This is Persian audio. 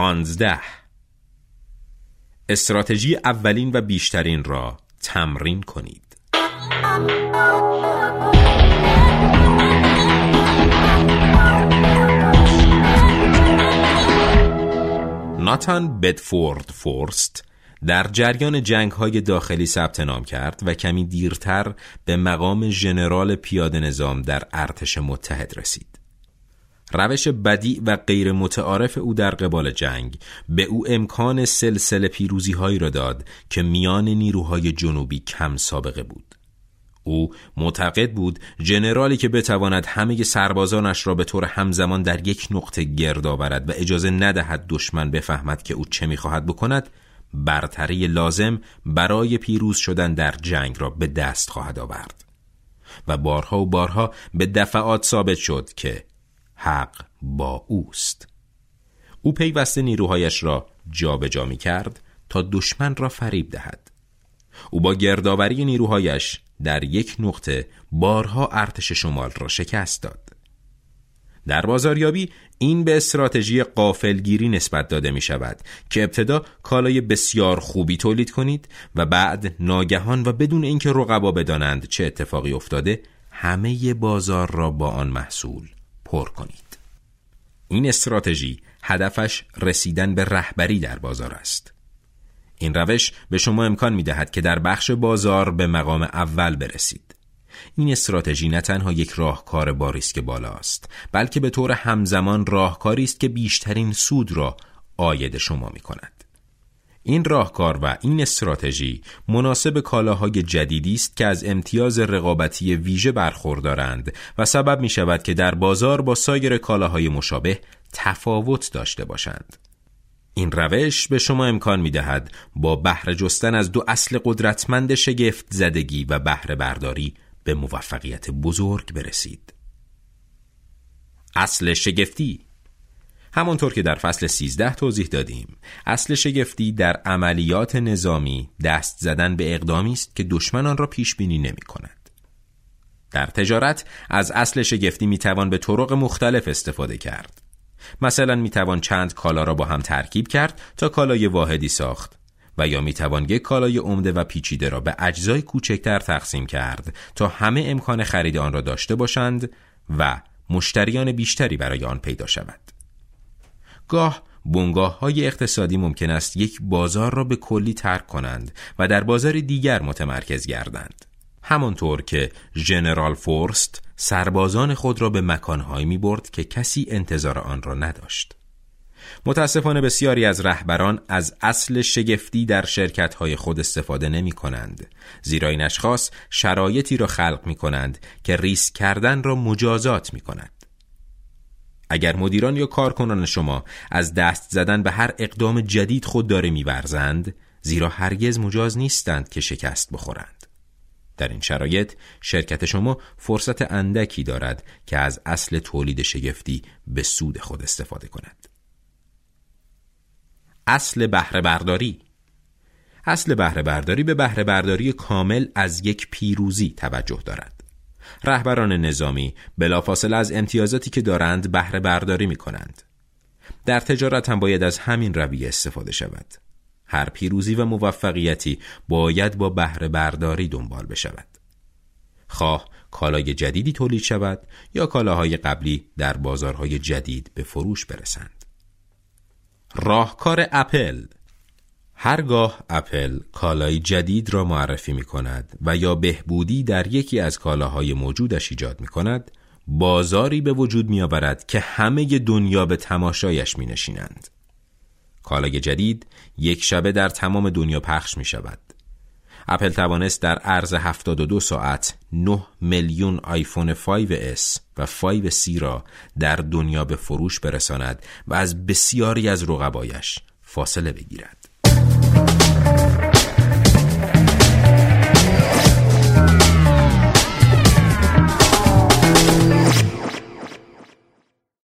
پانزده استراتژی اولین و بیشترین را تمرین کنید ناتان بدفورد فورست در جریان جنگ های داخلی ثبت نام کرد و کمی دیرتر به مقام ژنرال پیاده نظام در ارتش متحد رسید. روش بدی و غیر متعارف او در قبال جنگ به او امکان سلسله پیروزی هایی را داد که میان نیروهای جنوبی کم سابقه بود. او معتقد بود جنرالی که بتواند همه سربازانش را به طور همزمان در یک نقطه گرد آورد و اجازه ندهد دشمن بفهمد که او چه می‌خواهد بکند برتری لازم برای پیروز شدن در جنگ را به دست خواهد آورد و بارها و بارها به دفعات ثابت شد که حق با اوست. او پیوسته نیروهایش را جابجا جا می کرد تا دشمن را فریب دهد. او با گردآوری نیروهایش در یک نقطه بارها ارتش شمال را شکست داد. در بازاریابی این به استراتژی قافلگیری نسبت داده می شود که ابتدا کالای بسیار خوبی تولید کنید و بعد ناگهان و بدون اینکه رقبا بدانند چه اتفاقی افتاده همه بازار را با آن محصول. پر کنید. این استراتژی هدفش رسیدن به رهبری در بازار است. این روش به شما امکان می دهد که در بخش بازار به مقام اول برسید. این استراتژی نه تنها یک راهکار با ریسک بالا است بلکه به طور همزمان راهکاری است که بیشترین سود را آید شما می کند این راهکار و این استراتژی مناسب کالاهای جدیدی است که از امتیاز رقابتی ویژه برخوردارند و سبب می شود که در بازار با سایر کالاهای مشابه تفاوت داشته باشند. این روش به شما امکان می دهد با بهره جستن از دو اصل قدرتمند شگفت زدگی و بهره برداری به موفقیت بزرگ برسید. اصل شگفتی همانطور که در فصل 13 توضیح دادیم اصل شگفتی در عملیات نظامی دست زدن به اقدامی است که دشمنان را پیش بینی نمی کند. در تجارت از اصل شگفتی می توان به طرق مختلف استفاده کرد. مثلا می توان چند کالا را با هم ترکیب کرد تا کالای واحدی ساخت و یا می توان یک کالای عمده و پیچیده را به اجزای کوچکتر تقسیم کرد تا همه امکان خرید آن را داشته باشند و مشتریان بیشتری برای آن پیدا شود. گاه بنگاه های اقتصادی ممکن است یک بازار را به کلی ترک کنند و در بازار دیگر متمرکز گردند. همانطور که ژنرال فورست سربازان خود را به مکانهایی می برد که کسی انتظار آن را نداشت. متاسفانه بسیاری از رهبران از اصل شگفتی در شرکت های خود استفاده نمی کنند زیرا این اشخاص شرایطی را خلق می کنند که ریسک کردن را مجازات می کند. اگر مدیران یا کارکنان شما از دست زدن به هر اقدام جدید خودداری میورزند زیرا هرگز مجاز نیستند که شکست بخورند. در این شرایط شرکت شما فرصت اندکی دارد که از اصل تولید شگفتی به سود خود استفاده کند. اصل بهره برداری اصل بهره برداری به بهره برداری کامل از یک پیروزی توجه دارد. رهبران نظامی بلافاصله از امتیازاتی که دارند بهره برداری می کنند. در تجارت هم باید از همین رویه استفاده شود. هر پیروزی و موفقیتی باید با بهره برداری دنبال بشود. خواه کالای جدیدی تولید شود یا کالاهای قبلی در بازارهای جدید به فروش برسند. راهکار اپل هرگاه اپل کالای جدید را معرفی می کند و یا بهبودی در یکی از کالاهای موجودش ایجاد می کند بازاری به وجود می آورد که همه دنیا به تماشایش می نشینند. کالای جدید یک شبه در تمام دنیا پخش می شود. اپل توانست در عرض 72 ساعت 9 میلیون آیفون 5S و 5C را در دنیا به فروش برساند و از بسیاری از رقبایش فاصله بگیرد. Thank you.